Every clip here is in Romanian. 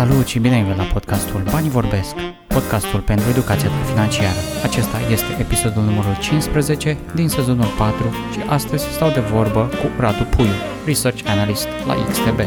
Salut și bine ai venit la podcastul Banii Vorbesc, podcastul pentru educația financiară. Acesta este episodul numărul 15 din sezonul 4 și astăzi stau de vorbă cu Radu Puiu, Research Analyst la XTB.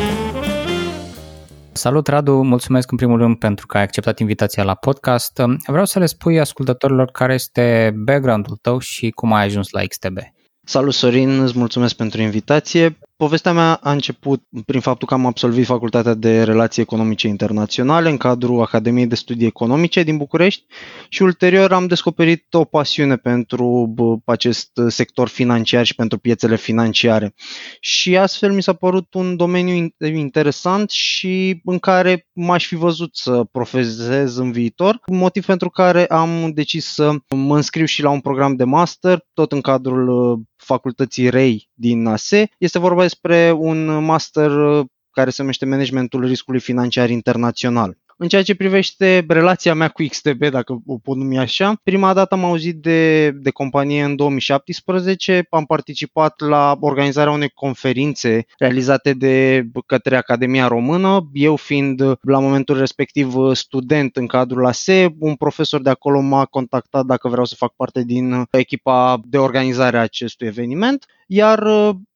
Salut Radu, mulțumesc în primul rând pentru că ai acceptat invitația la podcast. Vreau să le spui ascultătorilor care este background-ul tău și cum ai ajuns la XTB. Salut Sorin, îți mulțumesc pentru invitație. Povestea mea a început prin faptul că am absolvit Facultatea de Relații Economice Internaționale în cadrul Academiei de Studii Economice din București și ulterior am descoperit o pasiune pentru acest sector financiar și pentru piețele financiare. Și astfel mi s-a părut un domeniu interesant și în care m-aș fi văzut să profezez în viitor, motiv pentru care am decis să mă înscriu și la un program de master, tot în cadrul facultății REI din ASE. Este vorba despre un master uh, care se numește Managementul Riscului Financiar Internațional. În ceea ce privește relația mea cu XTB, dacă o pot numi așa, prima dată am auzit de, de companie în 2017, am participat la organizarea unei conferințe realizate de către Academia Română, eu fiind la momentul respectiv student în cadrul ASE, un profesor de acolo m-a contactat dacă vreau să fac parte din echipa de organizare a acestui eveniment, iar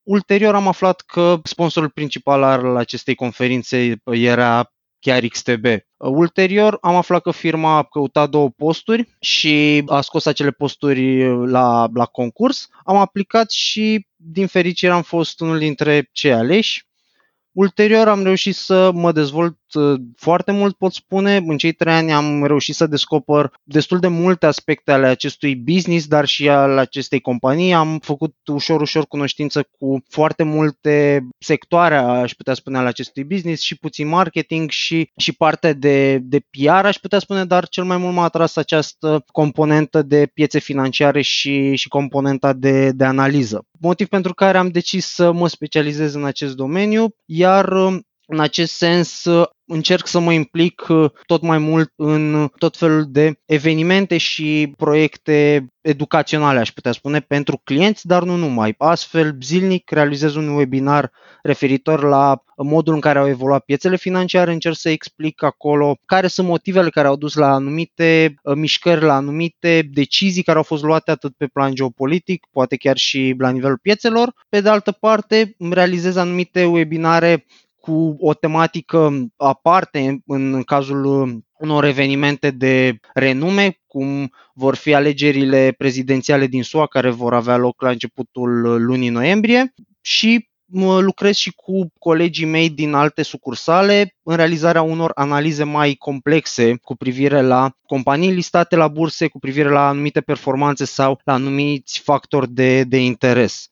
Ulterior am aflat că sponsorul principal al acestei conferințe era chiar XTB. Ulterior am aflat că firma a căutat două posturi și a scos acele posturi la, la concurs. Am aplicat și din fericire am fost unul dintre cei aleși. Ulterior am reușit să mă dezvolt uh, foarte mult, pot spune. În cei trei ani am reușit să descoper destul de multe aspecte ale acestui business, dar și al acestei companii. Am făcut ușor, ușor cunoștință cu foarte multe sectoare, aș putea spune, ale acestui business și puțin marketing și, și parte de, de PR, aș putea spune, dar cel mai mult m-a atras această componentă de piețe financiare și, și componenta de, de analiză. Motiv pentru care am decis să mă specializez în acest domeniu, iar în acest sens încerc să mă implic uh, tot mai mult în tot felul de evenimente și proiecte educaționale, aș putea spune, pentru clienți, dar nu numai. Astfel, zilnic realizez un webinar referitor la modul în care au evoluat piețele financiare, încerc să explic acolo care sunt motivele care au dus la anumite uh, mișcări, la anumite decizii care au fost luate atât pe plan geopolitic, poate chiar și la nivelul piețelor. Pe de altă parte, realizez anumite webinare cu o tematică aparte în cazul unor evenimente de renume, cum vor fi alegerile prezidențiale din SUA care vor avea loc la începutul lunii noiembrie și lucrez și cu colegii mei din alte sucursale în realizarea unor analize mai complexe cu privire la companii listate la burse, cu privire la anumite performanțe sau la anumiți factori de, de interes.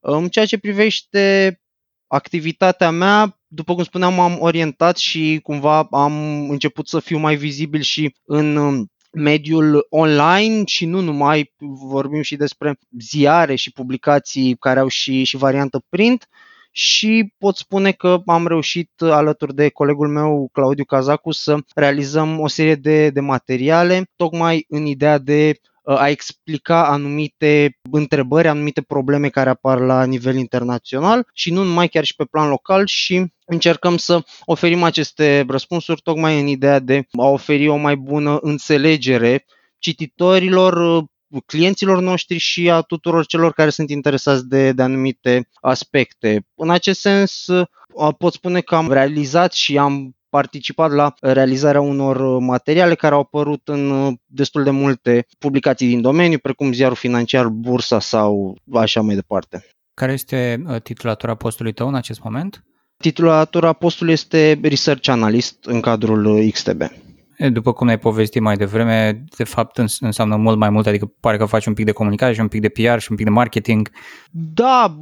În ceea ce privește activitatea mea, după cum spuneam, m-am orientat și cumva am început să fiu mai vizibil și în um, mediul online și nu numai, vorbim și despre ziare și publicații care au și, și variantă print și pot spune că am reușit alături de colegul meu Claudiu Cazacu să realizăm o serie de, de materiale tocmai în ideea de a explica anumite întrebări, anumite probleme care apar la nivel internațional și nu numai chiar și pe plan local și încercăm să oferim aceste răspunsuri tocmai în ideea de a oferi o mai bună înțelegere cititorilor, clienților noștri și a tuturor celor care sunt interesați de, de anumite aspecte. În acest sens, pot spune că am realizat și am participat la realizarea unor materiale care au apărut în uh, destul de multe publicații din domeniu, precum ziarul financiar, bursa sau așa mai departe. Care este uh, titulatura postului tău în acest moment? Titulatura postului este Research Analyst în cadrul uh, XTB. După cum ai povestit mai devreme, de fapt înseamnă mult mai mult, adică pare că faci un pic de comunicare și un pic de PR și un pic de marketing. Da,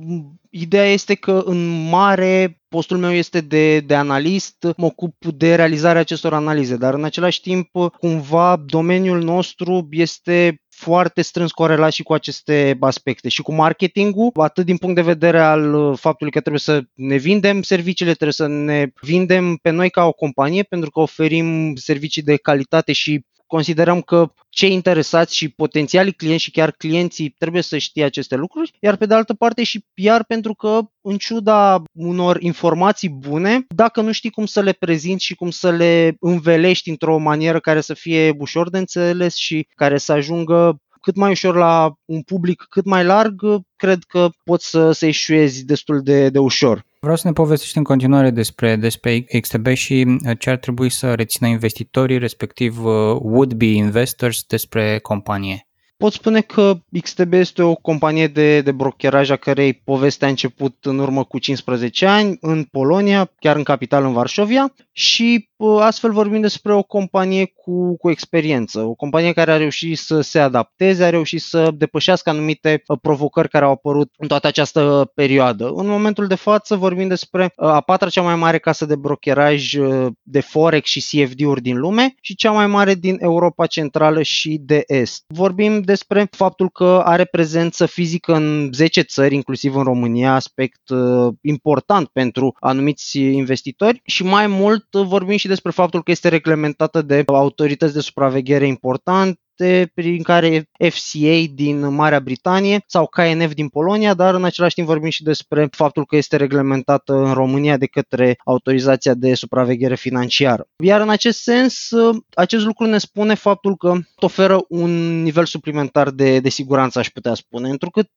Ideea este că în mare postul meu este de, de analist, mă ocup de realizarea acestor analize, dar în același timp cumva domeniul nostru este foarte strâns corelat și cu aceste aspecte. Și cu marketingul, atât din punct de vedere al faptului că trebuie să ne vindem serviciile, trebuie să ne vindem pe noi ca o companie pentru că oferim servicii de calitate și considerăm că cei interesați și potențialii clienți și chiar clienții trebuie să știe aceste lucruri, iar pe de altă parte și PR pentru că în ciuda unor informații bune, dacă nu știi cum să le prezinți și cum să le învelești într-o manieră care să fie ușor de înțeles și care să ajungă cât mai ușor la un public cât mai larg, cred că poți să, să eșuezi destul de, de ușor. Vreau să ne povestești în continuare despre, despre XTB și uh, ce ar trebui să rețină investitorii, respectiv uh, would-be investors, despre companie. Pot spune că XTB este o companie de, de brokeraj a cărei poveste a început în urmă cu 15 ani în Polonia, chiar în capital în Varșovia și astfel vorbim despre o companie cu, cu experiență, o companie care a reușit să se adapteze, a reușit să depășească anumite provocări care au apărut în toată această perioadă. În momentul de față vorbim despre a patra cea mai mare casă de brokeraj de Forex și CFD-uri din lume și cea mai mare din Europa Centrală și de Est. Vorbim despre faptul că are prezență fizică în 10 țări, inclusiv în România, aspect uh, important pentru anumiți investitori. Și mai mult uh, vorbim și despre faptul că este reglementată de autorități de supraveghere importante prin care FCA din Marea Britanie sau KNF din Polonia, dar în același timp vorbim și despre faptul că este reglementată în România de către autorizația de supraveghere financiară. Iar în acest sens, acest lucru ne spune faptul că oferă un nivel suplimentar de, de siguranță, aș putea spune, întrucât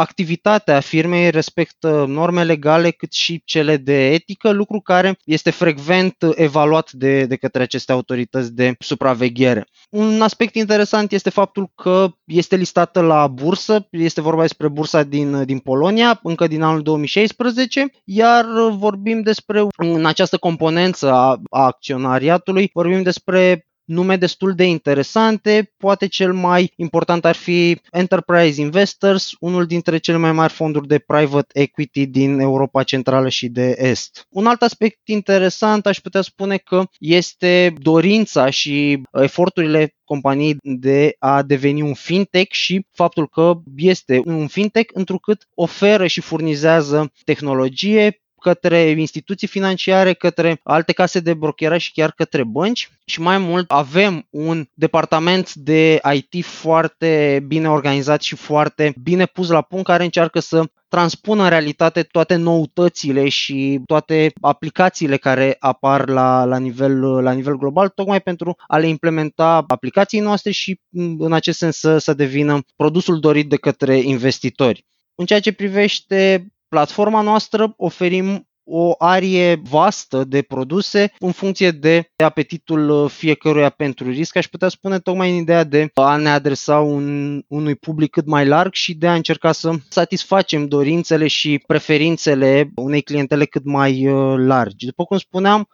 activitatea firmei respectă norme legale cât și cele de etică, lucru care este frecvent evaluat de, de către aceste autorități de supraveghere. Un aspect interesant este faptul că este listată la bursă, este vorba despre bursa din, din Polonia, încă din anul 2016, iar vorbim despre, în această componență a, a acționariatului, vorbim despre nume destul de interesante. Poate cel mai important ar fi Enterprise Investors, unul dintre cele mai mari fonduri de private equity din Europa Centrală și de Est. Un alt aspect interesant aș putea spune că este dorința și eforturile companiei de a deveni un fintech și faptul că este un fintech întrucât oferă și furnizează tehnologie către instituții financiare, către alte case de brokeraj și chiar către bănci și mai mult avem un departament de IT foarte bine organizat și foarte bine pus la punct care încearcă să transpună în realitate toate noutățile și toate aplicațiile care apar la, la, nivel, la nivel global, tocmai pentru a le implementa aplicații noastre și în acest sens să, să devină produsul dorit de către investitori. În ceea ce privește platforma noastră oferim o arie vastă de produse în funcție de apetitul fiecăruia pentru risc. Aș putea spune tocmai în ideea de a ne adresa un, unui public cât mai larg și de a încerca să satisfacem dorințele și preferințele unei clientele cât mai uh, largi. După cum spuneam,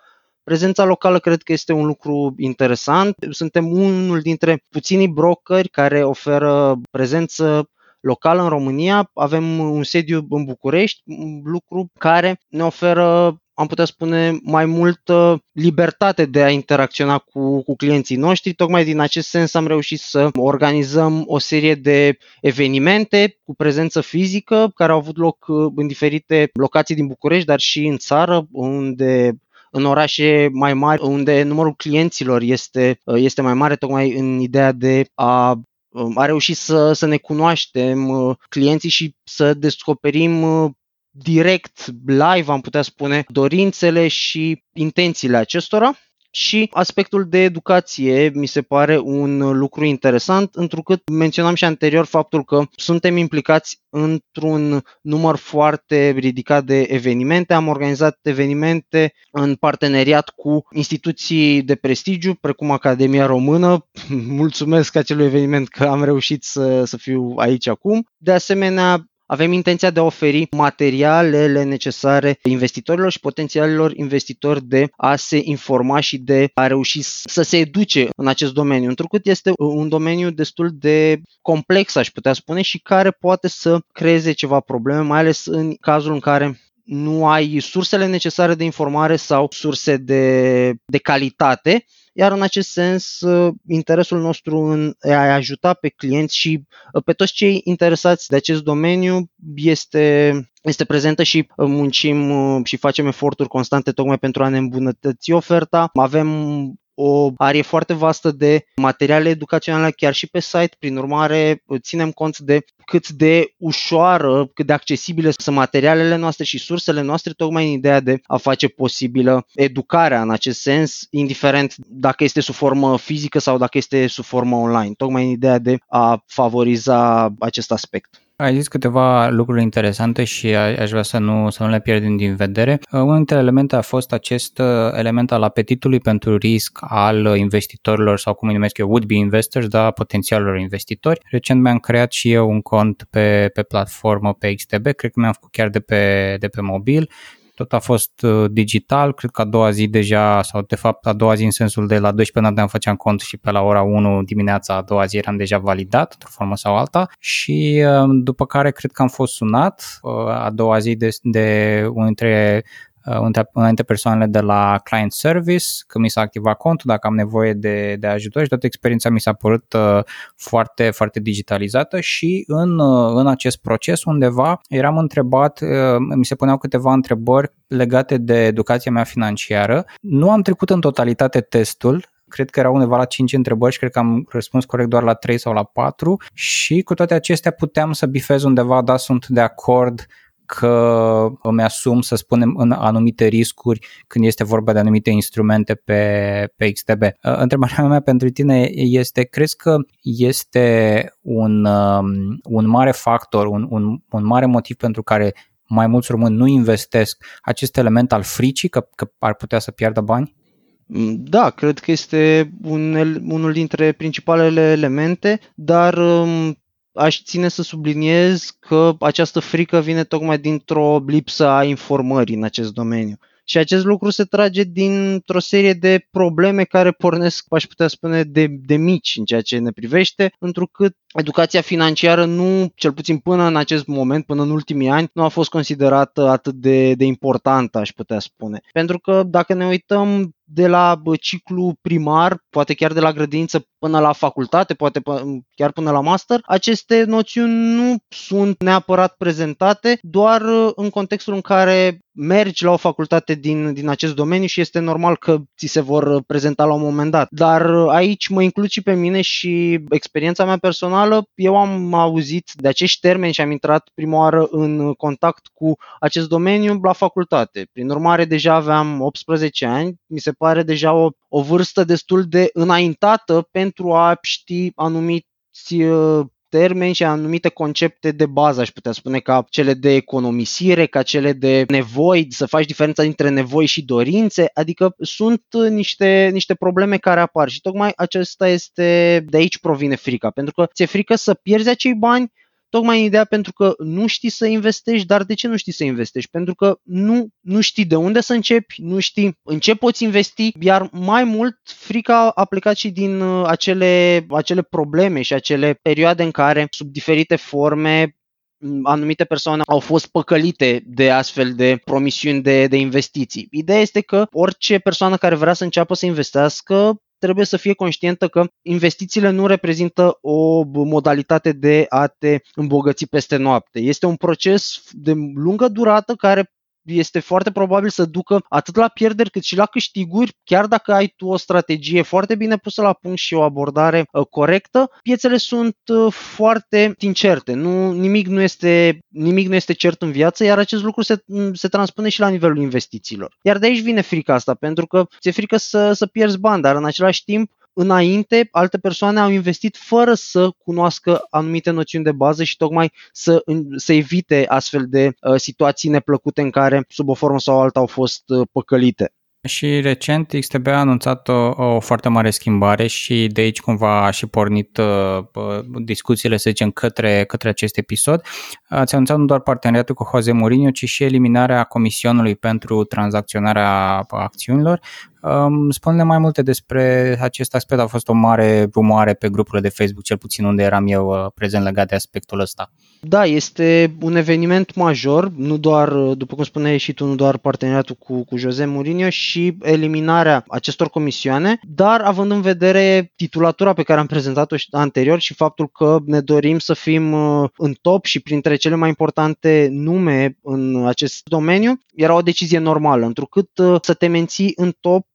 Prezența locală cred că este un lucru interesant. Suntem unul dintre puținii brokeri care oferă prezență local în România. Avem un sediu în București, un lucru care ne oferă am putea spune, mai multă libertate de a interacționa cu, cu clienții noștri. Tocmai din acest sens am reușit să organizăm o serie de evenimente cu prezență fizică care au avut loc uh, în diferite locații din București, dar și în țară, unde în orașe mai mari, unde numărul clienților este, uh, este mai mare, tocmai în ideea de a Um, a reușit să, să ne cunoaștem uh, clienții și să descoperim uh, direct, live, am putea spune, dorințele și intențiile acestora. Și aspectul de educație mi se pare un lucru interesant, întrucât menționam și anterior faptul că suntem implicați într-un număr foarte ridicat de evenimente. Am organizat evenimente în parteneriat cu instituții de prestigiu, precum Academia Română. Mulțumesc acelui eveniment că am reușit să, să fiu aici acum. De asemenea, avem intenția de a oferi materialele necesare investitorilor și potențialilor investitori de a se informa și de a reuși să se educe în acest domeniu, întrucât este un domeniu destul de complex, aș putea spune, și care poate să creeze ceva probleme, mai ales în cazul în care nu ai sursele necesare de informare sau surse de, de calitate iar în acest sens uh, interesul nostru în a ajuta pe clienți și uh, pe toți cei interesați de acest domeniu este este prezentă și uh, muncim și facem eforturi constante tocmai pentru a ne îmbunătăți oferta. Avem o arie foarte vastă de materiale educaționale chiar și pe site, prin urmare ținem cont de cât de ușoară, cât de accesibile sunt materialele noastre și sursele noastre, tocmai în ideea de a face posibilă educarea în acest sens, indiferent dacă este sub formă fizică sau dacă este sub formă online, tocmai în ideea de a favoriza acest aspect. Ai zis câteva lucruri interesante și aș vrea să nu, să nu le pierdem din vedere. Uh, unul dintre elemente a fost acest uh, element al apetitului pentru risc al investitorilor sau cum îi numesc eu, would-be investors, da, potențialilor investitori. Recent mi-am creat și eu un cont pe, pe platformă pe XTB, cred că mi-am făcut chiar de pe, de pe mobil tot a fost uh, digital, cred că a doua zi deja, sau de fapt a doua zi în sensul de la 12 noaptea am făceam cont și pe la ora 1 dimineața a doua zi eram deja validat, într-o formă sau alta și uh, după care cred că am fost sunat uh, a doua zi de, de unul dintre Uh, una dintre persoanele de la client service, că mi s-a activat contul, dacă am nevoie de, de ajutor și toată experiența mi s-a părut uh, foarte, foarte digitalizată și în, uh, în acest proces undeva eram întrebat, mi se puneau câteva întrebări legate de educația mea financiară. Nu am trecut în totalitate testul, cred că erau undeva la 5 întrebări și cred că am răspuns corect doar la 3 sau la 4 și cu toate acestea puteam să bifez undeva, da, sunt de acord că îmi asum, să spunem, în anumite riscuri când este vorba de anumite instrumente pe, pe XTB. Uh, întrebarea mea pentru tine este, crezi că este un, um, un mare factor, un, un, un mare motiv pentru care mai mulți români nu investesc acest element al fricii, că, că ar putea să piardă bani? Mm, da, cred că este un, unul dintre principalele elemente, dar um, aș ține să subliniez că această frică vine tocmai dintr-o lipsă a informării în acest domeniu. Și acest lucru se trage dintr-o serie de probleme care pornesc, aș putea spune, de, de mici în ceea ce ne privește, întrucât educația financiară nu, cel puțin până în acest moment, până în ultimii ani, nu a fost considerată atât de, de importantă, aș putea spune. Pentru că dacă ne uităm de la ciclu primar, poate chiar de la grădiniță până la facultate, poate chiar până la master, aceste noțiuni nu sunt neapărat prezentate doar uh, în contextul în care mergi la o facultate din, din acest domeniu și este normal că ți se vor uh, prezenta la un moment dat. Dar uh, aici mă includ și pe mine și experiența mea personală. Eu am auzit de acești termeni și am intrat prima oară în contact cu acest domeniu la facultate. Prin urmare, deja aveam 18 ani, mi se pare deja o, o vârstă destul de înaintată pentru a ști anumiți uh, termeni și anumite concepte de bază, aș putea spune, ca cele de economisire, ca cele de nevoi, să faci diferența dintre nevoi și dorințe, adică sunt niște, niște probleme care apar și tocmai acesta este, de aici provine frica, pentru că ți-e frică să pierzi acei bani Tocmai în ideea pentru că nu știi să investești, dar de ce nu știi să investești? Pentru că nu, nu știi de unde să începi, nu știi în ce poți investi, iar mai mult frica a plecat și din uh, acele, acele probleme și acele perioade în care, sub diferite forme, anumite persoane au fost păcălite de astfel de promisiuni de, de investiții. Ideea este că orice persoană care vrea să înceapă să investească trebuie să fie conștientă că investițiile nu reprezintă o modalitate de a te îmbogăți peste noapte. Este un proces de lungă durată care este foarte probabil să ducă atât la pierderi cât și la câștiguri, chiar dacă ai tu o strategie foarte bine pusă la punct și o abordare uh, corectă, piețele sunt uh, foarte incerte. Nu, nimic, nu este, nimic nu este cert în viață, iar acest lucru se, mm, se transpune și la nivelul investițiilor. Iar de aici vine frica asta, pentru că ți-e frică să, să pierzi bani, dar în același timp înainte alte persoane au investit fără să cunoască anumite noțiuni de bază și tocmai să, să evite astfel de uh, situații neplăcute în care sub o formă sau alta au fost uh, păcălite. Și recent XTB a anunțat o, o foarte mare schimbare și de aici cumva a și pornit uh, discuțiile, să zicem, către, către acest episod. Ați anunțat nu doar parteneriatul cu Jose Mourinho, ci și eliminarea comisionului pentru tranzacționarea acțiunilor. Um, spune mai multe despre acest aspect. A fost o mare rumoare pe grupurile de Facebook, cel puțin unde eram eu uh, prezent legat de aspectul ăsta. Da, este un eveniment major, nu doar, după cum spuneai și tu, nu doar parteneriatul cu, cu Jose Mourinho și eliminarea acestor comisioane, dar având în vedere titulatura pe care am prezentat-o anterior și faptul că ne dorim să fim uh, în top și printre cele mai importante nume în acest domeniu, era o decizie normală, întrucât uh, să te menții în top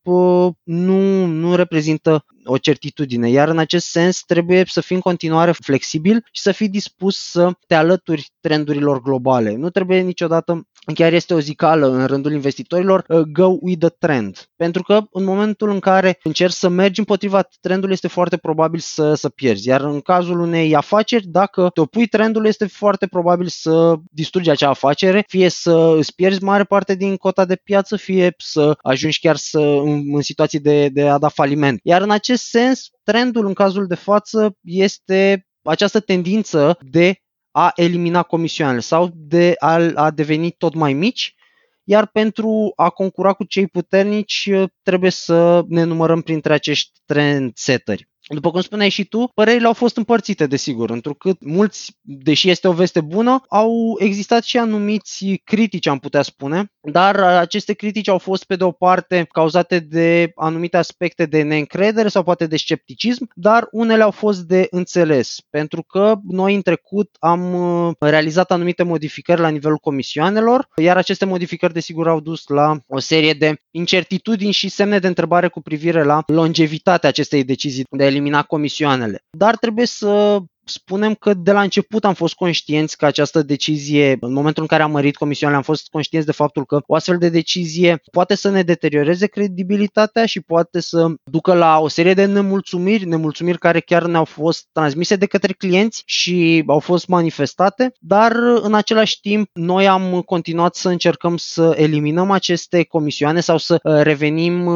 nu, nu reprezintă o certitudine, iar în acest sens trebuie să fii în continuare flexibil și să fii dispus să te alături trendurilor globale. Nu trebuie niciodată chiar este o zicală în rândul investitorilor, uh, go with the trend. Pentru că în momentul în care încerci să mergi împotriva trendului, este foarte probabil să, să pierzi. Iar în cazul unei afaceri, dacă te opui trendul, este foarte probabil să distrugi acea afacere, fie să îți pierzi mare parte din cota de piață, fie să ajungi chiar să, în, în situații de, de a da faliment. Iar în acest sens, trendul în cazul de față este această tendință de a elimina comisioanele sau de a, a deveni tot mai mici, iar pentru a concura cu cei puternici trebuie să ne numărăm printre acești trendsetteri. După cum spuneai și tu, părerile au fost împărțite, desigur, întrucât mulți, deși este o veste bună, au existat și anumiți critici, am putea spune, dar aceste critici au fost, pe de o parte, cauzate de anumite aspecte de neîncredere sau poate de scepticism, dar unele au fost de înțeles, pentru că noi în trecut am uh, realizat anumite modificări la nivelul comisioanelor, iar aceste modificări, desigur, au dus la o serie de incertitudini și semne de întrebare cu privire la longevitatea acestei decizii de elimina comisioanele. Dar trebuie să spunem că de la început am fost conștienți că această decizie, în momentul în care am mărit comisioanele, am fost conștienți de faptul că o astfel de decizie poate să ne deterioreze credibilitatea și poate să ducă la o serie de nemulțumiri, nemulțumiri care chiar ne-au fost transmise de către clienți și au fost manifestate, dar în același timp noi am continuat să încercăm să eliminăm aceste comisioane sau să revenim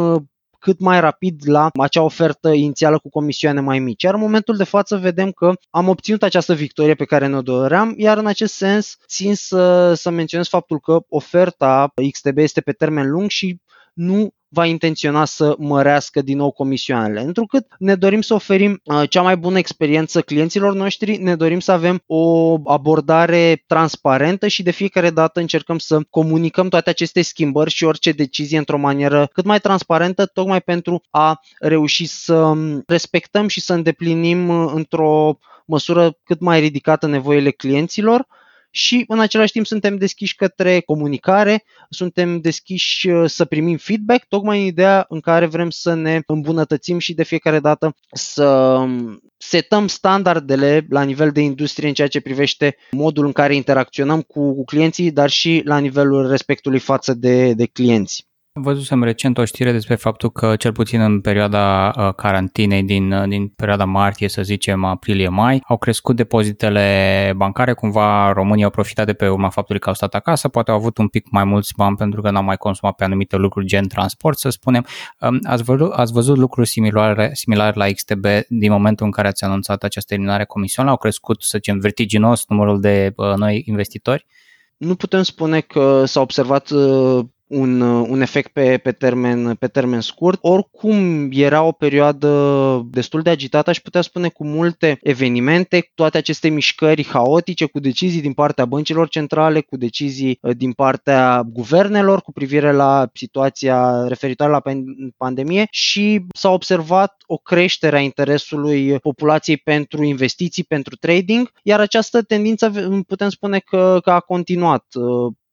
cât mai rapid la acea ofertă inițială cu comisioane mai mici. Iar în momentul de față vedem că am obținut această victorie pe care ne-o doream, iar în acest sens țin să, să menționez faptul că oferta XTB este pe termen lung și nu va intenționa să mărească din nou comisioanele. Întrucât ne dorim să oferim uh, cea mai bună experiență clienților noștri, ne dorim să avem o abordare transparentă și de fiecare dată încercăm să comunicăm toate aceste schimbări și orice decizie într-o manieră cât mai transparentă, tocmai pentru a reuși să respectăm și să îndeplinim uh, într-o măsură cât mai ridicată nevoile clienților și în același timp suntem deschiși către comunicare, suntem deschiși uh, să primim feedback, tocmai în ideea în care vrem să ne îmbunătățim și de fiecare dată să um, setăm standardele la nivel de industrie în ceea ce privește modul în care interacționăm cu clienții, dar și la nivelul respectului față de, de clienți. Văzusem recent o știre despre faptul că, cel puțin în perioada uh, carantinei din, uh, din perioada martie, să zicem aprilie-mai, au crescut depozitele bancare, cumva România au profitat de pe urma faptului că au stat acasă, poate au avut un pic mai mulți bani pentru că n-au mai consumat pe anumite lucruri gen transport, să spunem. Um, ați văzut, ați văzut lucruri similare, similare la XTB din momentul în care ați anunțat această eliminare comisională? Au crescut, să zicem, vertiginos numărul de uh, noi investitori? Nu putem spune că s-a observat un, un efect pe, pe, termen, pe termen scurt. Oricum era o perioadă destul de agitată, aș putea spune cu multe evenimente, toate aceste mișcări haotice cu decizii din partea băncilor centrale, cu decizii uh, din partea guvernelor cu privire la situația referitoare la pandemie și s-a observat o creștere a interesului populației pentru investiții, pentru trading, iar această tendință putem spune că, că a continuat.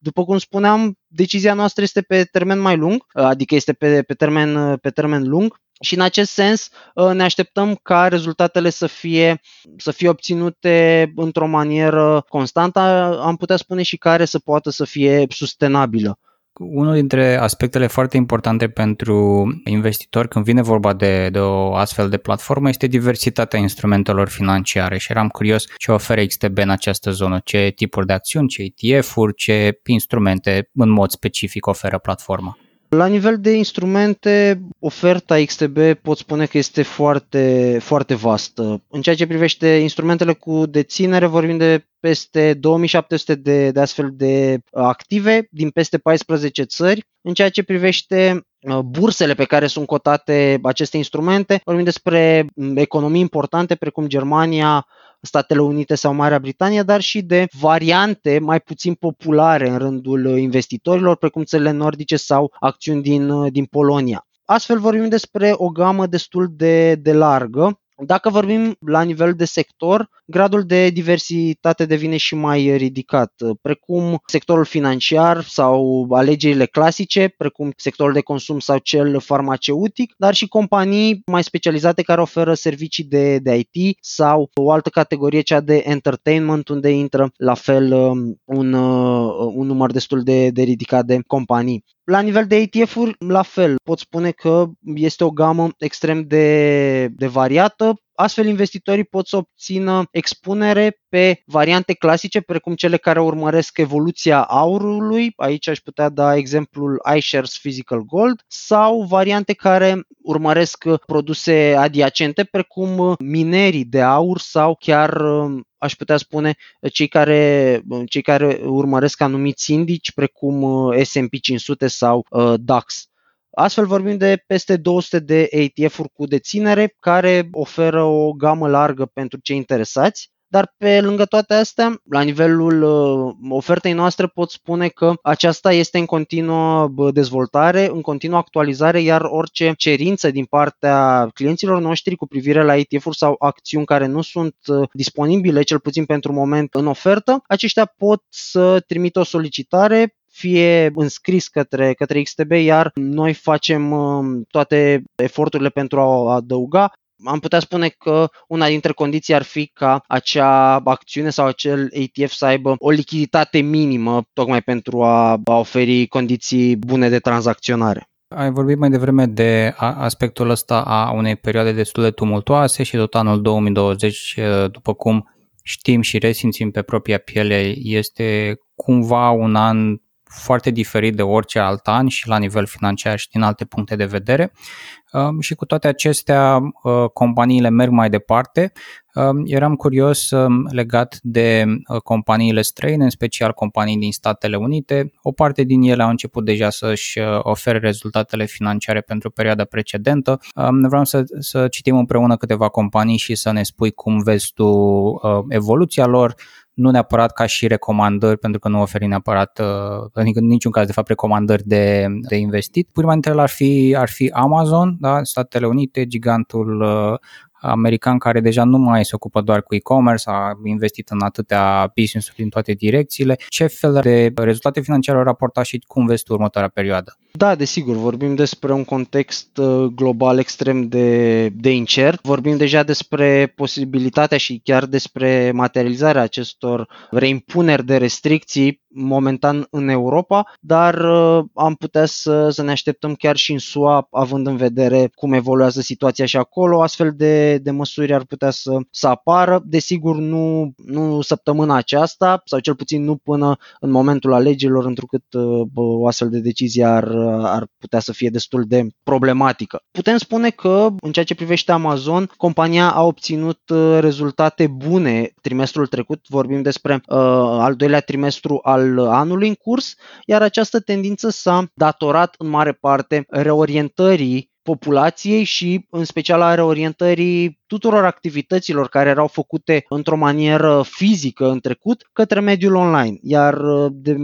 Uh, după cum spuneam, decizia noastră este pe termen mai lung, adică este pe, pe, termen, pe termen lung și în acest sens ne așteptăm ca rezultatele să fie, să fie obținute într-o manieră constantă, am putea spune și care să poată să fie sustenabilă unul dintre aspectele foarte importante pentru investitori când vine vorba de, de o astfel de platformă este diversitatea instrumentelor financiare și eram curios ce oferă XTB în această zonă, ce tipuri de acțiuni, ce ETF-uri, ce instrumente în mod specific oferă platforma. La nivel de instrumente, oferta XTB pot spune că este foarte, foarte vastă. În ceea ce privește instrumentele cu deținere, vorbim de peste 2700 de, de astfel de active din peste 14 țări. În ceea ce privește uh, bursele pe care sunt cotate aceste instrumente, vorbim despre mm, economii importante precum Germania, Statele Unite sau Marea Britanie, dar și de variante mai puțin populare în rândul investitorilor, precum țările nordice sau acțiuni din, din Polonia. Astfel vorbim despre o gamă destul de, de largă Dacă vorbim la nivel de sector, gradul de diversitate devine și mai ridicat, precum sectorul financiar sau alegerile clasice, precum sectorul de consum sau cel farmaceutic, dar și companii mai specializate care oferă servicii de, de IT sau o altă categorie, cea de entertainment, unde intră la fel um, un, uh, un număr destul de, de ridicat de companii. La nivel de ETF-uri, la fel, pot spune că este o gamă extrem de, de variată. Astfel, investitorii pot să obțină expunere pe variante clasice, precum cele care urmăresc evoluția aurului, aici aș putea da exemplul iShares Physical Gold, sau variante care urmăresc produse adiacente, precum minerii de aur sau chiar aș putea spune, cei care, cei care urmăresc anumiți indici precum uh, S&P 500 sau uh, DAX. Astfel vorbim de peste 200 de ETF-uri cu deținere care oferă o gamă largă pentru cei interesați dar pe lângă toate astea, la nivelul uh, ofertei noastre pot spune că aceasta este în continuă dezvoltare, în continuă actualizare, iar orice cerință din partea clienților noștri cu privire la ETF-uri sau acțiuni care nu sunt uh, disponibile, cel puțin pentru moment, în ofertă, aceștia pot să trimită o solicitare fie înscris către, către XTB, iar noi facem uh, toate eforturile pentru a adăuga am putea spune că una dintre condiții ar fi ca acea acțiune sau acel ETF să aibă o lichiditate minimă, tocmai pentru a oferi condiții bune de tranzacționare. Ai vorbit mai devreme de aspectul ăsta a unei perioade destul de tumultoase și tot anul 2020, după cum știm și resimțim pe propria piele, este cumva un an foarte diferit de orice alt an și la nivel financiar și din alte puncte de vedere. Um, și cu toate acestea, uh, companiile merg mai departe. Um, eram curios um, legat de uh, companiile străine, în special companii din Statele Unite. O parte din ele au început deja să-și uh, ofere rezultatele financiare pentru perioada precedentă. Vreau să, să citim împreună câteva companii și să ne spui cum vezi tu evoluția lor, nu neapărat ca și recomandări, pentru că nu oferi neapărat, uh, adică în niciun caz de fapt recomandări de, de investit. Prima dintre ele ar fi, ar fi Amazon, da? Statele Unite, gigantul uh, american care deja nu mai se ocupă doar cu e-commerce, a investit în atâtea business-uri din toate direcțiile. Ce fel de rezultate financiare au raportat și cum vezi tu următoarea perioadă? Da, desigur, vorbim despre un context uh, global extrem de, de incert. Vorbim deja despre posibilitatea și chiar despre materializarea acestor reimpuneri de restricții momentan în Europa, dar uh, am putea să, să ne așteptăm chiar și în SUA, având în vedere cum evoluează situația și acolo, astfel de, de măsuri ar putea să, să apară. Desigur, nu, nu săptămâna aceasta, sau cel puțin nu până în momentul alegerilor, întrucât uh, o astfel de decizie ar, ar putea să fie destul de problematică. Putem spune că, în ceea ce privește Amazon, compania a obținut uh, rezultate bune trimestrul trecut, vorbim despre uh, al doilea trimestru al al anului în curs, iar această tendință s-a datorat în mare parte reorientării populației și în special a reorientării tuturor activităților care erau făcute într-o manieră fizică în trecut către mediul online. Iar de,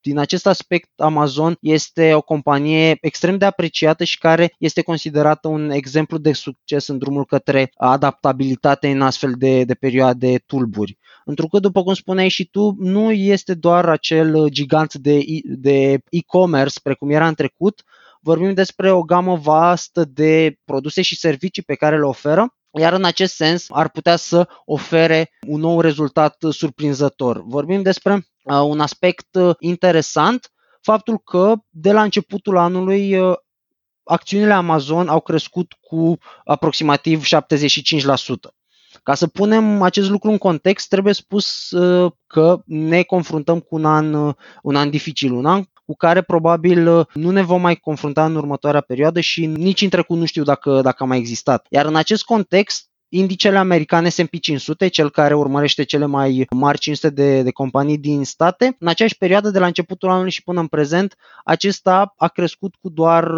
din acest aspect Amazon este o companie extrem de apreciată și care este considerată un exemplu de succes în drumul către adaptabilitate în astfel de, de perioade tulburi. Întrucât, după cum spuneai și tu, nu este doar acel gigant de, de e-commerce precum era în trecut, vorbim despre o gamă vastă de produse și servicii pe care le oferă, iar în acest sens ar putea să ofere un nou rezultat surprinzător. Vorbim despre uh, un aspect uh, interesant, faptul că de la începutul anului uh, acțiunile Amazon au crescut cu aproximativ 75%. Ca să punem acest lucru în context, trebuie spus uh, că ne confruntăm cu un an, uh, un an dificil, un an cu care probabil uh, nu ne vom mai confrunta în următoarea perioadă și nici în trecut nu știu dacă, dacă a mai existat. Iar în acest context, Indicele americane S&P 500, cel care urmărește cele mai mari 500 de, de companii din state, în aceeași perioadă de la începutul anului și până în prezent, acesta a crescut cu doar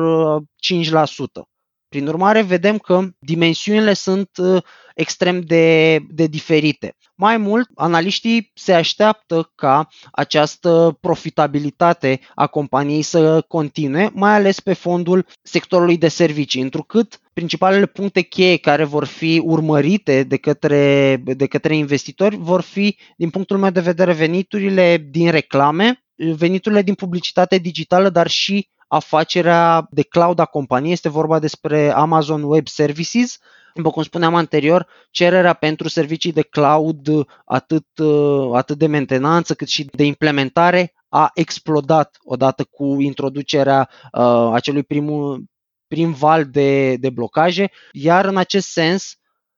5%. Prin urmare, vedem că dimensiunile sunt uh, extrem de, de diferite. Mai mult, analiștii se așteaptă ca această profitabilitate a companiei să continue, mai ales pe fondul sectorului de servicii, întrucât principalele puncte cheie care vor fi urmărite de către, de către investitori vor fi, din punctul meu de vedere, veniturile din reclame, veniturile din publicitate digitală, dar și afacerea de cloud a companiei. Este vorba despre Amazon Web Services. După cum spuneam anterior, cererea pentru servicii de cloud, atât, atât de mentenanță cât și de implementare, a explodat odată cu introducerea uh, acelui primul, prim val de, de blocaje, iar în acest sens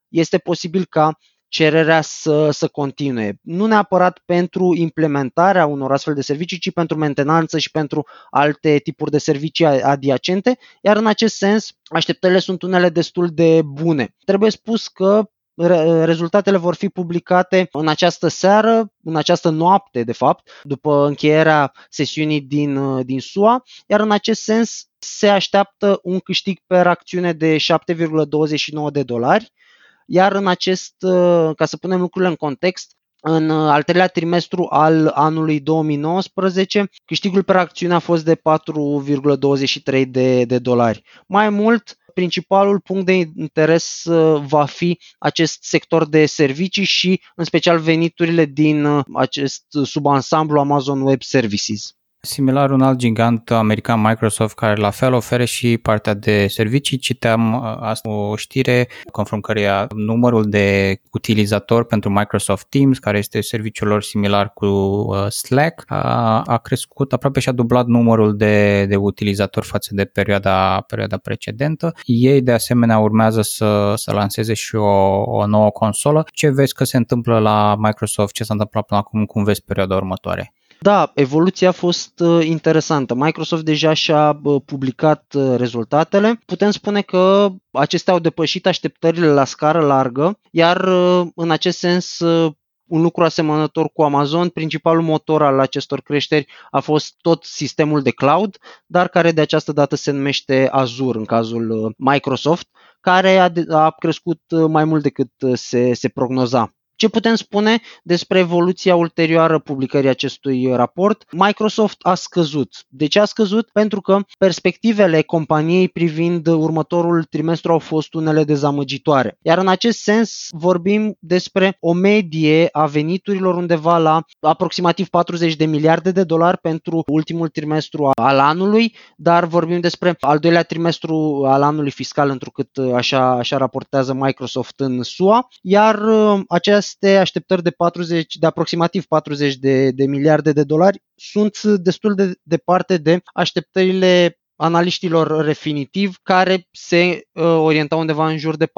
este posibil ca cererea să, să continue. Nu neapărat pentru implementarea unor astfel de servicii, ci pentru mentenanță și pentru alte tipuri de servicii adiacente, iar în acest sens așteptările sunt unele destul de bune. Trebuie spus că rezultatele vor fi publicate în această seară, în această noapte, de fapt, după încheierea sesiunii din, din SUA, iar în acest sens se așteaptă un câștig per acțiune de 7,29 de dolari, iar în acest, uh, ca să punem lucrurile în context, în uh, al treilea trimestru al anului 2019, câștigul per acțiune a fost de 4,23 de, de dolari. Mai mult, principalul punct de interes uh, va fi acest sector de servicii și în special veniturile din acest subansamblu Amazon Web Services. Similar un alt gigant american Microsoft care la fel oferă și partea de servicii. Citeam uh, asta o știre conform căreia numărul de utilizatori pentru Microsoft Teams, care este serviciul lor similar cu uh, Slack, a, a crescut aproape și a dublat numărul de, de utilizatori față de perioada, perioada precedentă. Ei de asemenea urmează să, să lanseze și o, o nouă consolă. Ce vezi că se întâmplă la Microsoft, ce s-a întâmplat până acum, cum vezi perioada următoare? Da, evoluția a fost uh, interesantă. Microsoft deja și-a uh, publicat uh, rezultatele. Putem spune că acestea au depășit așteptările la scară largă, iar în acest sens un lucru asemănător cu Amazon, principalul motor al acestor creșteri a fost tot sistemul de cloud, dar care de această dată se numește Azure în cazul Microsoft, care a, a crescut mai mult decât se, se prognoza. Ce putem spune despre evoluția ulterioară publicării acestui raport? Microsoft a scăzut. De ce a scăzut? Pentru că perspectivele companiei privind următorul trimestru au fost unele dezamăgitoare. Iar în acest sens vorbim despre o medie a veniturilor undeva la aproximativ 40 de miliarde de dolari pentru ultimul trimestru al anului, dar vorbim despre al doilea trimestru al anului fiscal, întrucât așa, așa raportează Microsoft în SUA, iar uh, acest aceste așteptări de 40, de aproximativ 40 de, de miliarde de dolari sunt destul de departe de așteptările analiștilor refinitiv, care se uh, orientau undeva în jur de 40,4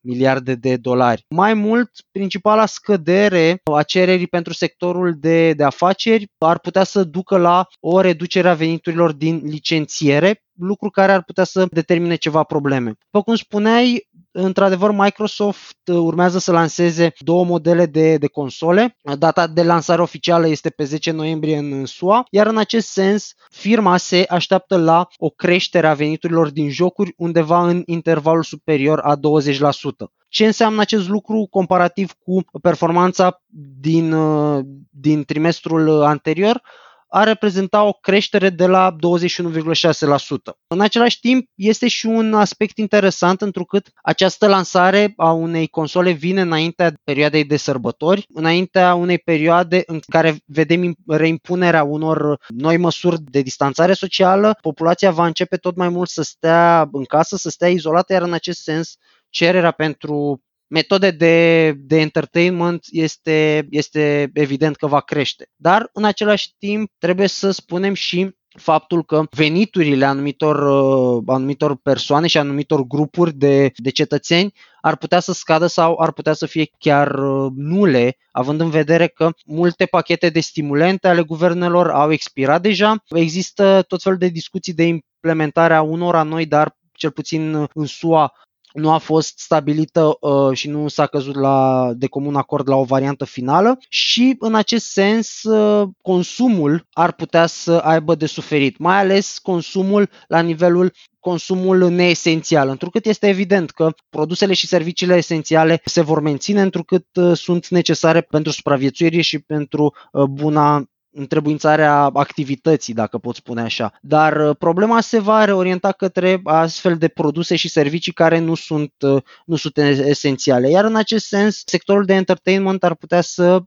miliarde de dolari. Mai mult, principala scădere a cererii pentru sectorul de, de afaceri ar putea să ducă la o reducere a veniturilor din licențiere, lucru care ar putea să determine ceva probleme. După cum spuneai, Într-adevăr, Microsoft uh, urmează să lanseze două modele de, de console. Data de lansare oficială este pe 10 noiembrie în SUA, iar în acest sens, firma se așteaptă la o creștere a veniturilor din jocuri undeva în intervalul superior a 20%. Ce înseamnă acest lucru comparativ cu performanța din, uh, din trimestrul anterior? Ar reprezenta o creștere de la 21,6%. În același timp, este și un aspect interesant întrucât această lansare a unei console vine înaintea perioadei de sărbători, înaintea unei perioade în care vedem reimpunerea unor noi măsuri de distanțare socială, populația va începe tot mai mult să stea în casă, să stea izolată, iar în acest sens cererea pentru metode de, de entertainment este, este evident că va crește. Dar în același timp trebuie să spunem și faptul că veniturile anumitor, uh, anumitor persoane și anumitor grupuri de, de cetățeni ar putea să scadă sau ar putea să fie chiar uh, nule, având în vedere că multe pachete de stimulente ale guvernelor au expirat deja. Există tot felul de discuții de implementare a unora noi, dar cel puțin în SUA nu a fost stabilită uh, și nu s-a căzut la, de comun acord la o variantă finală și în acest sens uh, consumul ar putea să aibă de suferit, mai ales consumul la nivelul consumul neesențial, întrucât este evident că produsele și serviciile esențiale se vor menține, întrucât uh, sunt necesare pentru supraviețuire și pentru uh, buna întrebuințarea activității, dacă pot spune așa. Dar uh, problema se va reorienta către astfel de produse și servicii care nu sunt, nu sunt esențiale. Iar în acest sens, sectorul de entertainment ar putea să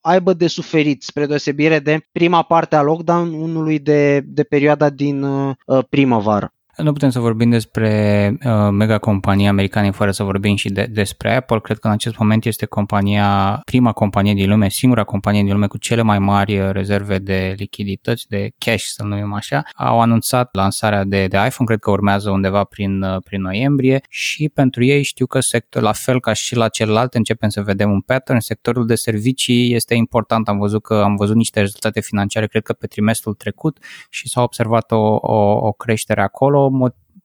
aibă de suferit, spre deosebire de prima parte a lockdown-ului de, de perioada din uh, primăvară. Nu putem să vorbim despre uh, mega companii americane fără să vorbim și de, despre Apple. Cred că în acest moment este compania, prima companie din lume, singura companie din lume cu cele mai mari uh, rezerve de lichidități, de cash să numim așa. Au anunțat lansarea de, de iPhone, cred că urmează undeva prin, uh, prin noiembrie și pentru ei știu că sector, la fel ca și la celălalt începem să vedem un pattern. Sectorul de servicii este important. Am văzut că am văzut niște rezultate financiare, cred că pe trimestrul trecut și s-a observat o, o, o creștere acolo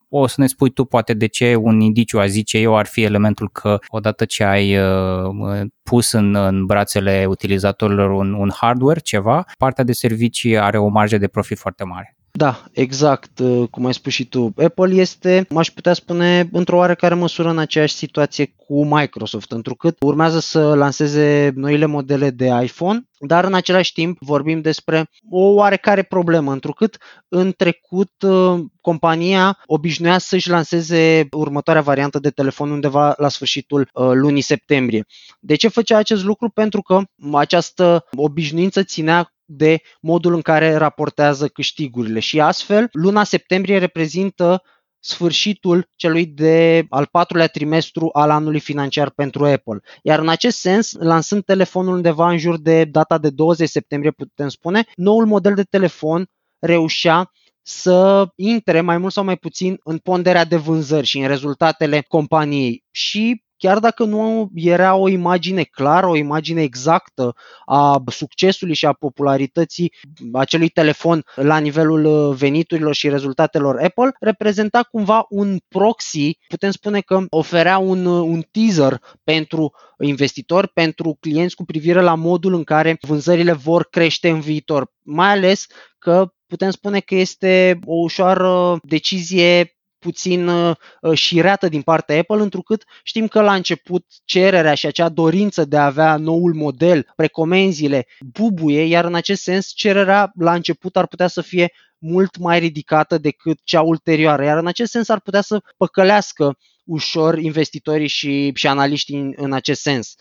o să ne spui tu poate de ce un indiciu, a zice eu, ar fi elementul că odată ce ai uh, pus în, în brațele utilizatorilor un, un hardware, ceva, partea de servicii are o marjă de profit foarte mare. Da, exact, uh, cum ai spus și tu. Apple este, m-aș putea spune, într-o oarecare măsură în aceeași situație cu Microsoft, întrucât urmează să lanseze noile modele de iPhone, dar în același timp vorbim despre o oarecare problemă, întrucât în trecut uh, compania obișnuia să-și lanseze următoarea variantă de telefon undeva la sfârșitul uh, lunii septembrie. De ce făcea acest lucru? Pentru că această obișnuință ținea de modul în care raportează câștigurile și astfel luna septembrie reprezintă sfârșitul celui de al patrulea trimestru al anului financiar pentru Apple. Iar în acest sens, lansând telefonul undeva în jur de data de 20 septembrie, putem spune, noul model de telefon reușea să intre mai mult sau mai puțin în ponderea de vânzări și în rezultatele companiei. Și chiar dacă nu era o imagine clară, o imagine exactă a succesului și a popularității acelui telefon la nivelul uh, veniturilor și rezultatelor Apple, reprezenta cumva un proxy, putem spune că oferea un, uh, un teaser pentru investitori, pentru clienți cu privire la modul în care vânzările vor crește în viitor. Mai ales că putem spune că este o ușoară decizie puțin uh, șireată din partea Apple, întrucât știm că la început cererea și acea dorință de a avea noul model, precomenzile, bubuie, iar în acest sens cererea la început ar putea să fie mult mai ridicată decât cea ulterioară, iar în acest sens ar putea să păcălească ușor investitorii și, și analiștii în, în acest sens.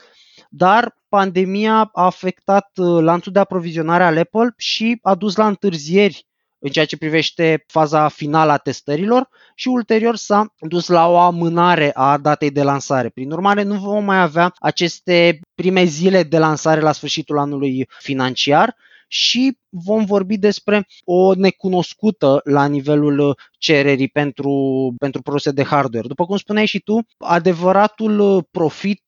Dar pandemia a afectat uh, lanțul de aprovizionare al Apple și a dus la întârzieri în ceea ce privește faza finală a testărilor și ulterior s-a dus la o amânare a datei de lansare. Prin urmare, nu vom mai avea aceste prime zile de lansare la sfârșitul anului financiar și vom vorbi despre o necunoscută la nivelul cererii pentru, pentru produse de hardware. După cum spuneai și tu, adevăratul profit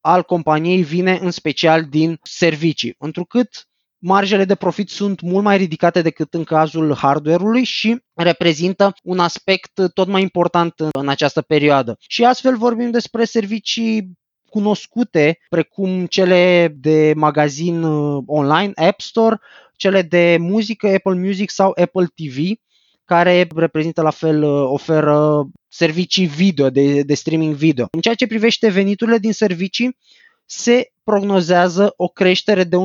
al companiei vine în special din servicii, întrucât marjele de profit sunt mult mai ridicate decât în cazul hardware-ului și reprezintă un aspect tot mai important în această perioadă. Și astfel vorbim despre servicii cunoscute, precum cele de magazin uh, online, App Store, cele de muzică, Apple Music sau Apple TV, care reprezintă la fel, uh, oferă servicii video, de, de streaming video. În ceea ce privește veniturile din servicii, se prognozează o creștere de 11,5%.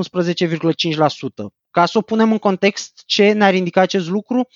Ca să o punem în context, ce ne-ar indica acest lucru?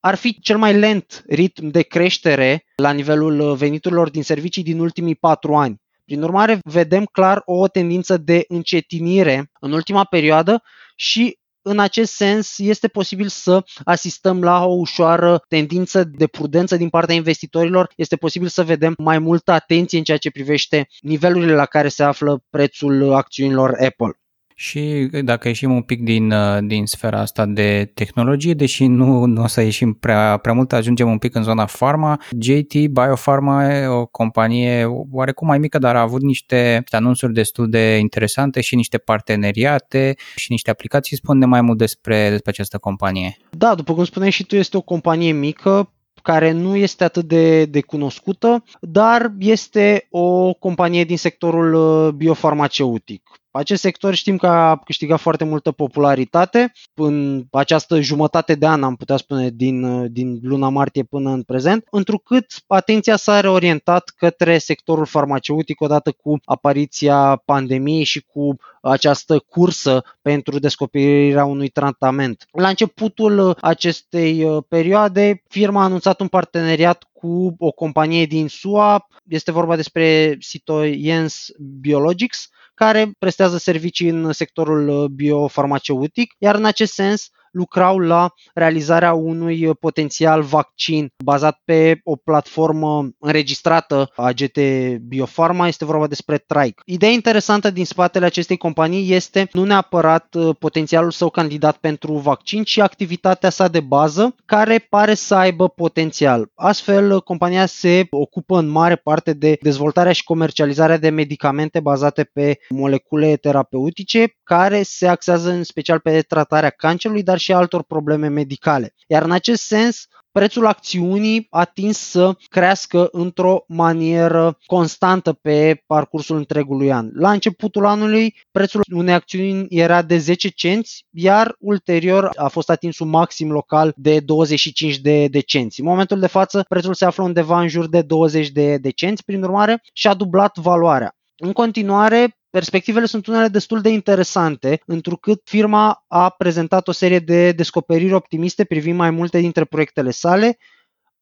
Ar fi cel mai lent ritm de creștere la nivelul veniturilor din servicii din ultimii patru ani. Prin urmare, vedem clar o tendință de încetinire în ultima perioadă și în acest sens, este posibil să asistăm la o ușoară tendință de prudență din partea investitorilor. Este posibil să vedem mai multă atenție în ceea ce privește nivelurile la care se află prețul acțiunilor Apple. Și dacă ieșim un pic din, uh, din sfera asta de tehnologie, deși nu, nu o să ieșim prea, prea mult, ajungem un pic în zona pharma. JT Biopharma o companie oarecum mai mică, dar a avut niște anunțuri destul de interesante și niște parteneriate și niște aplicații. Spune mai mult despre, despre această companie. Da, după cum spuneai și tu, este o companie mică care nu este atât de, de cunoscută, dar este o companie din sectorul uh, biofarmaceutic. Acest sector știm că a câștigat foarte multă popularitate. În această jumătate de an, am putea spune, din, din luna martie până în prezent, întrucât atenția s-a reorientat către sectorul farmaceutic odată cu apariția pandemiei și cu această cursă pentru descoperirea unui tratament. La începutul acestei uh, perioade, firma a anunțat un parteneriat cu o companie din SUA, este vorba despre Citoyens Biologics, care prestează servicii în sectorul uh, biofarmaceutic, iar în acest sens lucrau la realizarea unui potențial vaccin bazat pe o platformă înregistrată a GT Biofarma, este vorba despre Trike. Ideea interesantă din spatele acestei companii este nu neapărat uh, potențialul său candidat pentru vaccin, ci activitatea sa de bază, care pare să aibă potențial. Astfel, compania se ocupă în mare parte de dezvoltarea și comercializarea de medicamente bazate pe molecule terapeutice, care se axează în special pe tratarea cancerului, dar și altor probleme medicale. Iar în acest sens, prețul acțiunii a tins să crească într-o manieră constantă pe parcursul întregului an. La începutul anului, prețul unei acțiuni era de 10 cenți, iar ulterior a fost atins un maxim local de 25 de, de cenți. În momentul de față, prețul se află undeva în jur de 20 de, de cenți, prin urmare, și-a dublat valoarea. În continuare, Perspectivele sunt unele destul de interesante, întrucât firma a prezentat o serie de descoperiri optimiste privind mai multe dintre proiectele sale,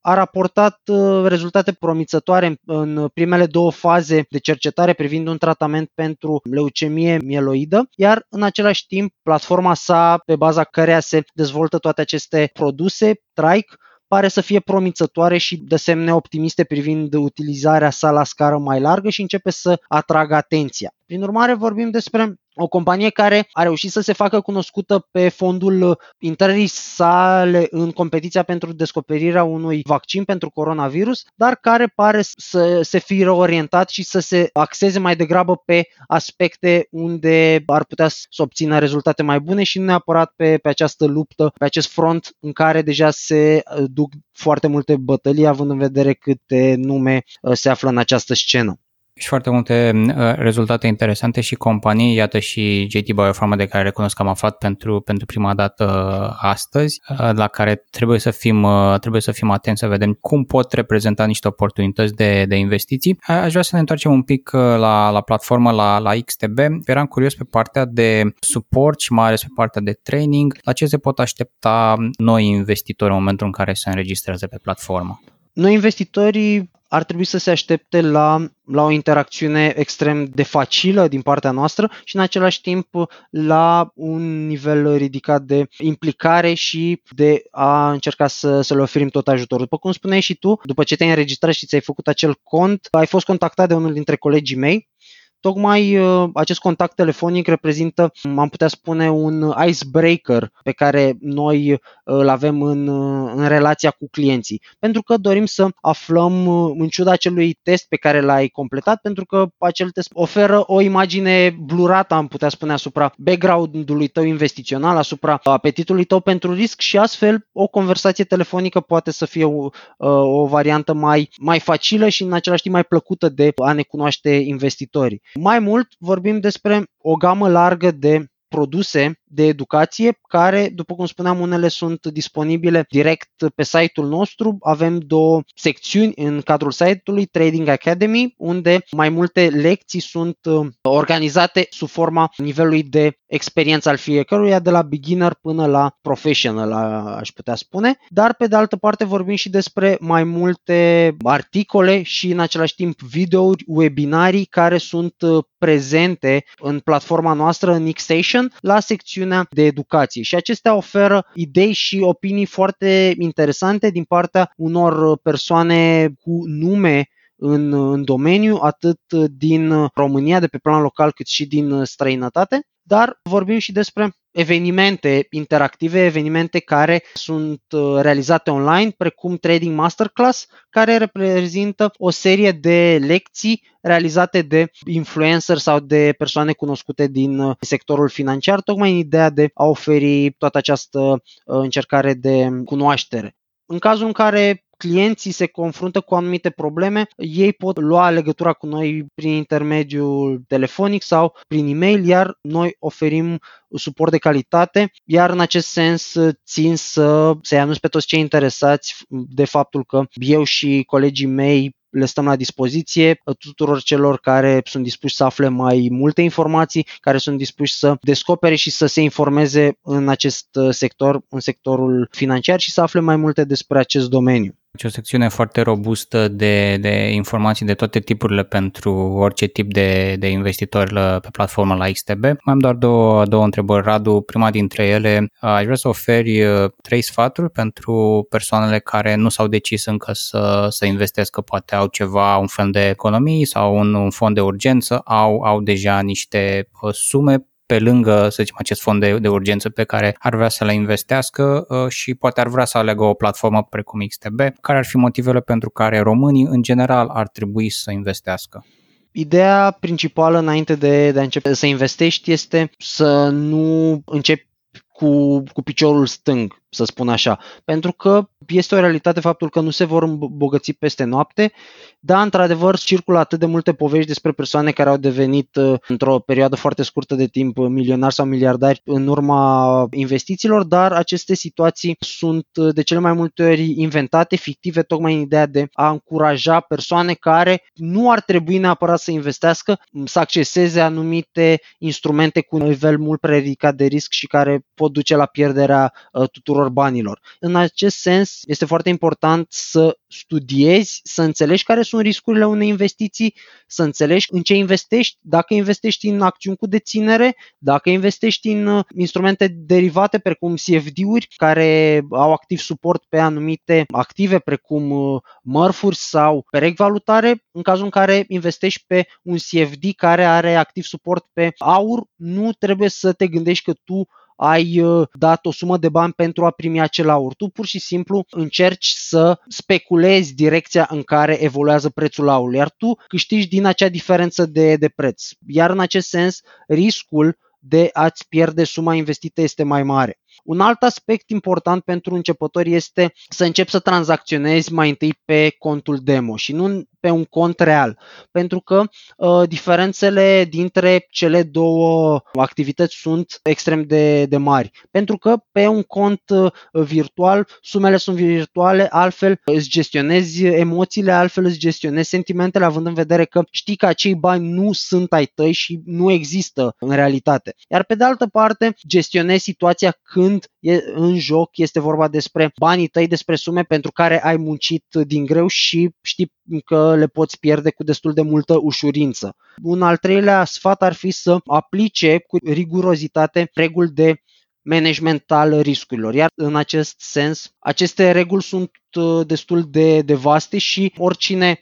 a raportat uh, rezultate promițătoare în primele două faze de cercetare privind un tratament pentru leucemie mieloidă, iar în același timp platforma sa pe baza căreia se dezvoltă toate aceste produse, Trike, pare să fie promițătoare și de semne optimiste privind utilizarea sa la scară mai largă și începe să atragă atenția. Prin urmare, vorbim despre o companie care a reușit să se facă cunoscută pe fondul intrării sale în competiția pentru descoperirea unui vaccin pentru coronavirus, dar care pare să se fie reorientat și să se axeze mai degrabă pe aspecte unde ar putea să obțină rezultate mai bune și nu neapărat pe, pe această luptă, pe acest front în care deja se uh, duc foarte multe bătălii, având în vedere câte nume uh, se află în această scenă și foarte multe uh, rezultate interesante și companii, iată și JT Biopharma de care recunosc că am aflat pentru, pentru prima dată uh, astăzi, uh, la care trebuie să fim, trebuie să fim atenți să vedem cum pot reprezenta niște oportunități de, de investiții. Aș vrea să ne întoarcem un pic la, la platformă, la, la XTB. Eram curios pe partea de suport și mai ales pe partea de training. La ce se pot aștepta noi investitori în momentul în care se înregistrează pe platformă? Noi investitorii ar trebui să se aștepte la, la o interacțiune extrem de facilă din partea noastră și în același timp la un nivel ridicat de implicare și de a încerca să, să le oferim tot ajutorul. După cum spuneai și tu, după ce te-ai înregistrat și ți-ai făcut acel cont, ai fost contactat de unul dintre colegii mei Tocmai uh, acest contact telefonic reprezintă, am putea spune, un icebreaker pe care noi uh, îl avem în, uh, în relația cu clienții. Pentru că dorim să aflăm, în ciuda acelui test pe care l-ai completat, pentru că acel test oferă o imagine blurată, am putea spune, asupra background-ului tău investițional, asupra apetitului tău pentru risc și astfel o conversație telefonică poate să fie o, o variantă mai, mai facilă și în același timp mai plăcută de a ne cunoaște investitorii. Mai mult, vorbim despre o gamă largă de produse de educație care, după cum spuneam, unele sunt disponibile direct pe site-ul nostru. Avem două secțiuni în cadrul site-ului, Trading Academy, unde mai multe lecții sunt uh, organizate sub forma nivelului de experiență al fiecăruia, de la beginner până la professional, aș putea spune. Dar, pe de altă parte, vorbim și despre mai multe articole și, în același timp, videouri, webinarii care sunt uh, prezente în platforma noastră, în Xstation, la secțiunea secțiunea de educație. Și acestea oferă idei și opinii foarte interesante din partea unor persoane cu nume în, în domeniu, atât din România, de pe plan local, cât și din străinătate, dar vorbim și despre evenimente interactive, evenimente care sunt uh, realizate online, precum Trading Masterclass, care reprezintă o serie de lecții realizate de influencer sau de persoane cunoscute din uh, sectorul financiar, tocmai în ideea de a oferi toată această uh, încercare de cunoaștere. În cazul în care clienții se confruntă cu anumite probleme, ei pot lua legătura cu noi prin intermediul telefonic sau prin e-mail, iar noi oferim suport de calitate, iar în acest sens țin să se anunț pe toți cei interesați de faptul că eu și colegii mei le stăm la dispoziție tuturor celor care sunt dispuși să afle mai multe informații, care sunt dispuși să descopere și să se informeze în acest sector, în sectorul financiar și să afle mai multe despre acest domeniu. Deci o secțiune foarte robustă de, de informații de toate tipurile pentru orice tip de, de investitori la, pe platforma la XTB. Mai am doar două, două întrebări, Radu. Prima dintre ele, aș vrea să oferi uh, trei sfaturi pentru persoanele care nu s-au decis încă să, să investească, poate au ceva, un fel de economii sau un, un fond de urgență, au, au deja niște uh, sume pe lângă, să zicem, acest fond de, de urgență pe care ar vrea să le investească uh, și poate ar vrea să aleagă o platformă precum XTB, care ar fi motivele pentru care românii în general ar trebui să investească? Ideea principală înainte de, de a începe să investești este să nu începi cu, cu piciorul stâng, să spun așa. Pentru că este o realitate faptul că nu se vor îmbogăți peste noapte, dar într-adevăr circulă atât de multe povești despre persoane care au devenit uh, într-o perioadă foarte scurtă de timp milionari sau miliardari în urma investițiilor, dar aceste situații sunt uh, de cele mai multe ori inventate, fictive, tocmai în ideea de a încuraja persoane care nu ar trebui neapărat să investească, să acceseze anumite instrumente cu un nivel mult prea ridicat de risc și care pot duce la pierderea uh, tuturor banilor. În acest sens, este foarte important să studiezi, să înțelegi care sunt riscurile unei investiții, să înțelegi în ce investești, dacă investești în acțiuni cu deținere, dacă investești în uh, instrumente derivate precum CFD-uri care au activ suport pe anumite active precum uh, mărfuri sau perechi valutare, în cazul în care investești pe un CFD care are activ suport pe aur, nu trebuie să te gândești că tu ai uh, dat o sumă de bani pentru a primi acel aur. Tu pur și simplu încerci să speculezi direcția în care evoluează prețul aurului, iar tu câștigi din acea diferență de, de preț. Iar în acest sens, riscul de a-ți pierde suma investită este mai mare. Un alt aspect important pentru începători este să începi să tranzacționezi mai întâi pe contul demo și nu pe un cont real, pentru că uh, diferențele dintre cele două activități sunt extrem de, de mari. Pentru că pe un cont uh, virtual, sumele sunt virtuale, altfel îți gestionezi emoțiile, altfel îți gestionezi sentimentele, având în vedere că știi că acei bani nu sunt ai tăi și nu există în realitate. Iar pe de altă parte, gestionezi situația când e în joc, este vorba despre banii tăi, despre sume pentru care ai muncit din greu și știi că le poți pierde cu destul de multă ușurință. Un al treilea sfat ar fi să aplice cu rigurozitate reguli de management al riscurilor. Iar în acest sens, aceste reguli sunt uh, destul de, de vaste și oricine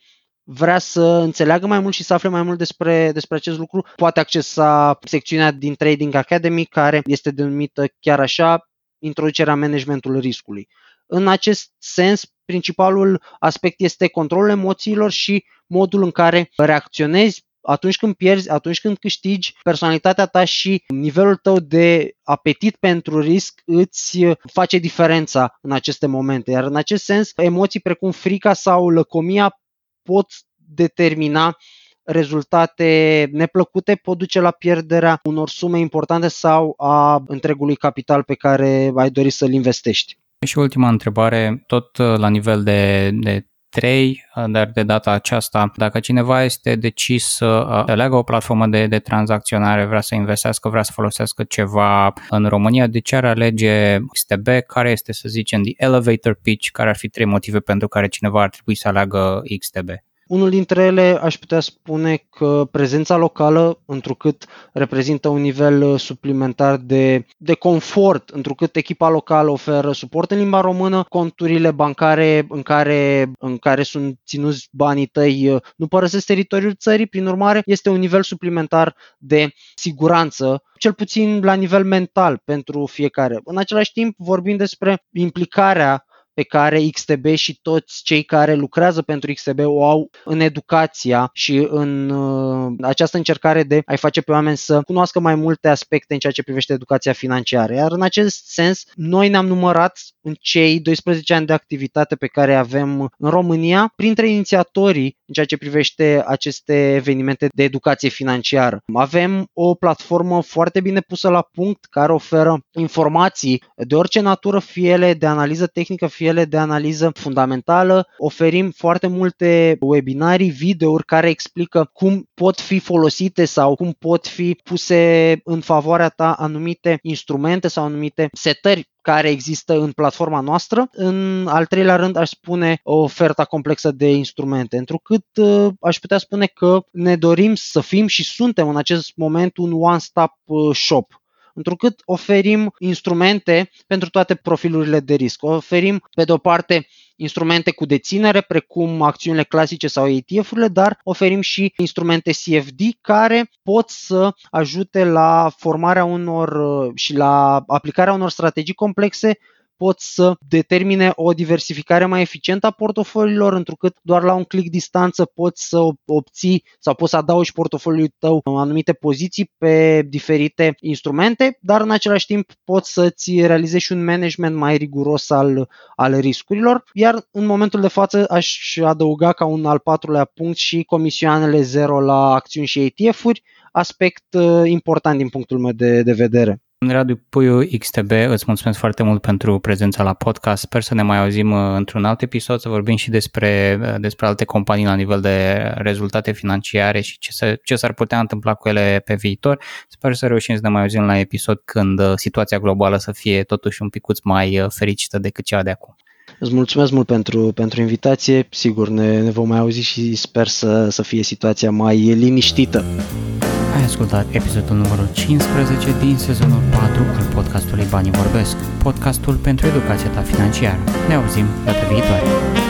vrea să înțeleagă mai mult și să afle mai mult despre, despre acest lucru, poate accesa secțiunea din Trading Academy, care este denumită chiar așa, introducerea managementului riscului. În acest sens, principalul aspect este controlul emoțiilor și modul în care reacționezi atunci când pierzi, atunci când câștigi, personalitatea ta și nivelul tău de apetit pentru risc îți face diferența în aceste momente. Iar în acest sens, emoții precum frica sau lăcomia pot determina rezultate neplăcute pot duce la pierderea unor sume importante sau a întregului capital pe care ai dori să-l investești. Și ultima întrebare, tot uh, la nivel de, de 3, uh, dar de data aceasta, dacă cineva este decis să uh, aleagă o platformă de, de tranzacționare, vrea să investească, vrea să folosească ceva în România, de ce ar alege XTB? Care este, să zicem, the elevator pitch? Care ar fi trei motive pentru care cineva ar trebui să aleagă XTB? Unul dintre ele aș putea spune că prezența locală, întrucât reprezintă un nivel uh, suplimentar de, de confort, întrucât echipa locală oferă suport în limba română, conturile bancare în care, în care sunt ținuți banii tăi uh, nu părăsesc teritoriul țării, prin urmare este un nivel suplimentar de siguranță cel puțin la nivel mental pentru fiecare. În același timp vorbim despre implicarea pe care XTB și toți cei care lucrează pentru XTB o au în educația și în uh, această încercare de a-i face pe oameni să cunoască mai multe aspecte în ceea ce privește educația financiară. Iar în acest sens, noi ne-am numărat în cei 12 ani de activitate pe care avem în România, printre inițiatorii în ceea ce privește aceste evenimente de educație financiară. Avem o platformă foarte bine pusă la punct care oferă informații de orice natură, fie ele de analiză tehnică, fie ele de analiză fundamentală. Oferim foarte multe webinarii, videouri care explică cum pot fi folosite sau cum pot fi puse în favoarea ta anumite instrumente sau anumite setări care există în platforma noastră. În al treilea rând aș spune o oferta complexă de instrumente, întrucât uh, aș putea spune că ne dorim să fim și suntem în acest moment un one-stop uh, shop întrucât oferim instrumente pentru toate profilurile de risc. Oferim, pe de o parte, instrumente cu deținere, precum acțiunile clasice sau ETF-urile, dar oferim și instrumente CFD care pot să ajute la formarea unor uh, și la aplicarea unor strategii complexe pot să determine o diversificare mai eficientă a portofoliilor, întrucât doar la un click distanță poți să obții sau poți să adaugi portofoliul tău în anumite poziții pe diferite instrumente, dar în același timp poți să-ți realizezi și un management mai riguros al, al riscurilor, iar în momentul de față aș adăuga ca un al patrulea punct și comisioanele zero la acțiuni și ETF-uri, aspect uh, important din punctul meu de, de vedere. Radu Puiu, XTB, îți mulțumesc foarte mult pentru prezența la podcast. Sper să ne mai auzim uh, într-un alt episod, să vorbim și despre, uh, despre alte companii la nivel de rezultate financiare și ce, se, ce s-ar putea întâmpla cu ele pe viitor. Sper să reușim să ne mai auzim la episod când uh, situația globală să fie totuși un picuț mai fericită decât cea de acum. Îți mulțumesc mult pentru, pentru invitație. Sigur, ne, ne vom mai auzi și sper să, să fie situația mai liniștită. Ai ascultat episodul numărul 15 din sezonul 4 al podcastului Banii Vorbesc, podcastul pentru educația ta financiară. Ne auzim data viitoare!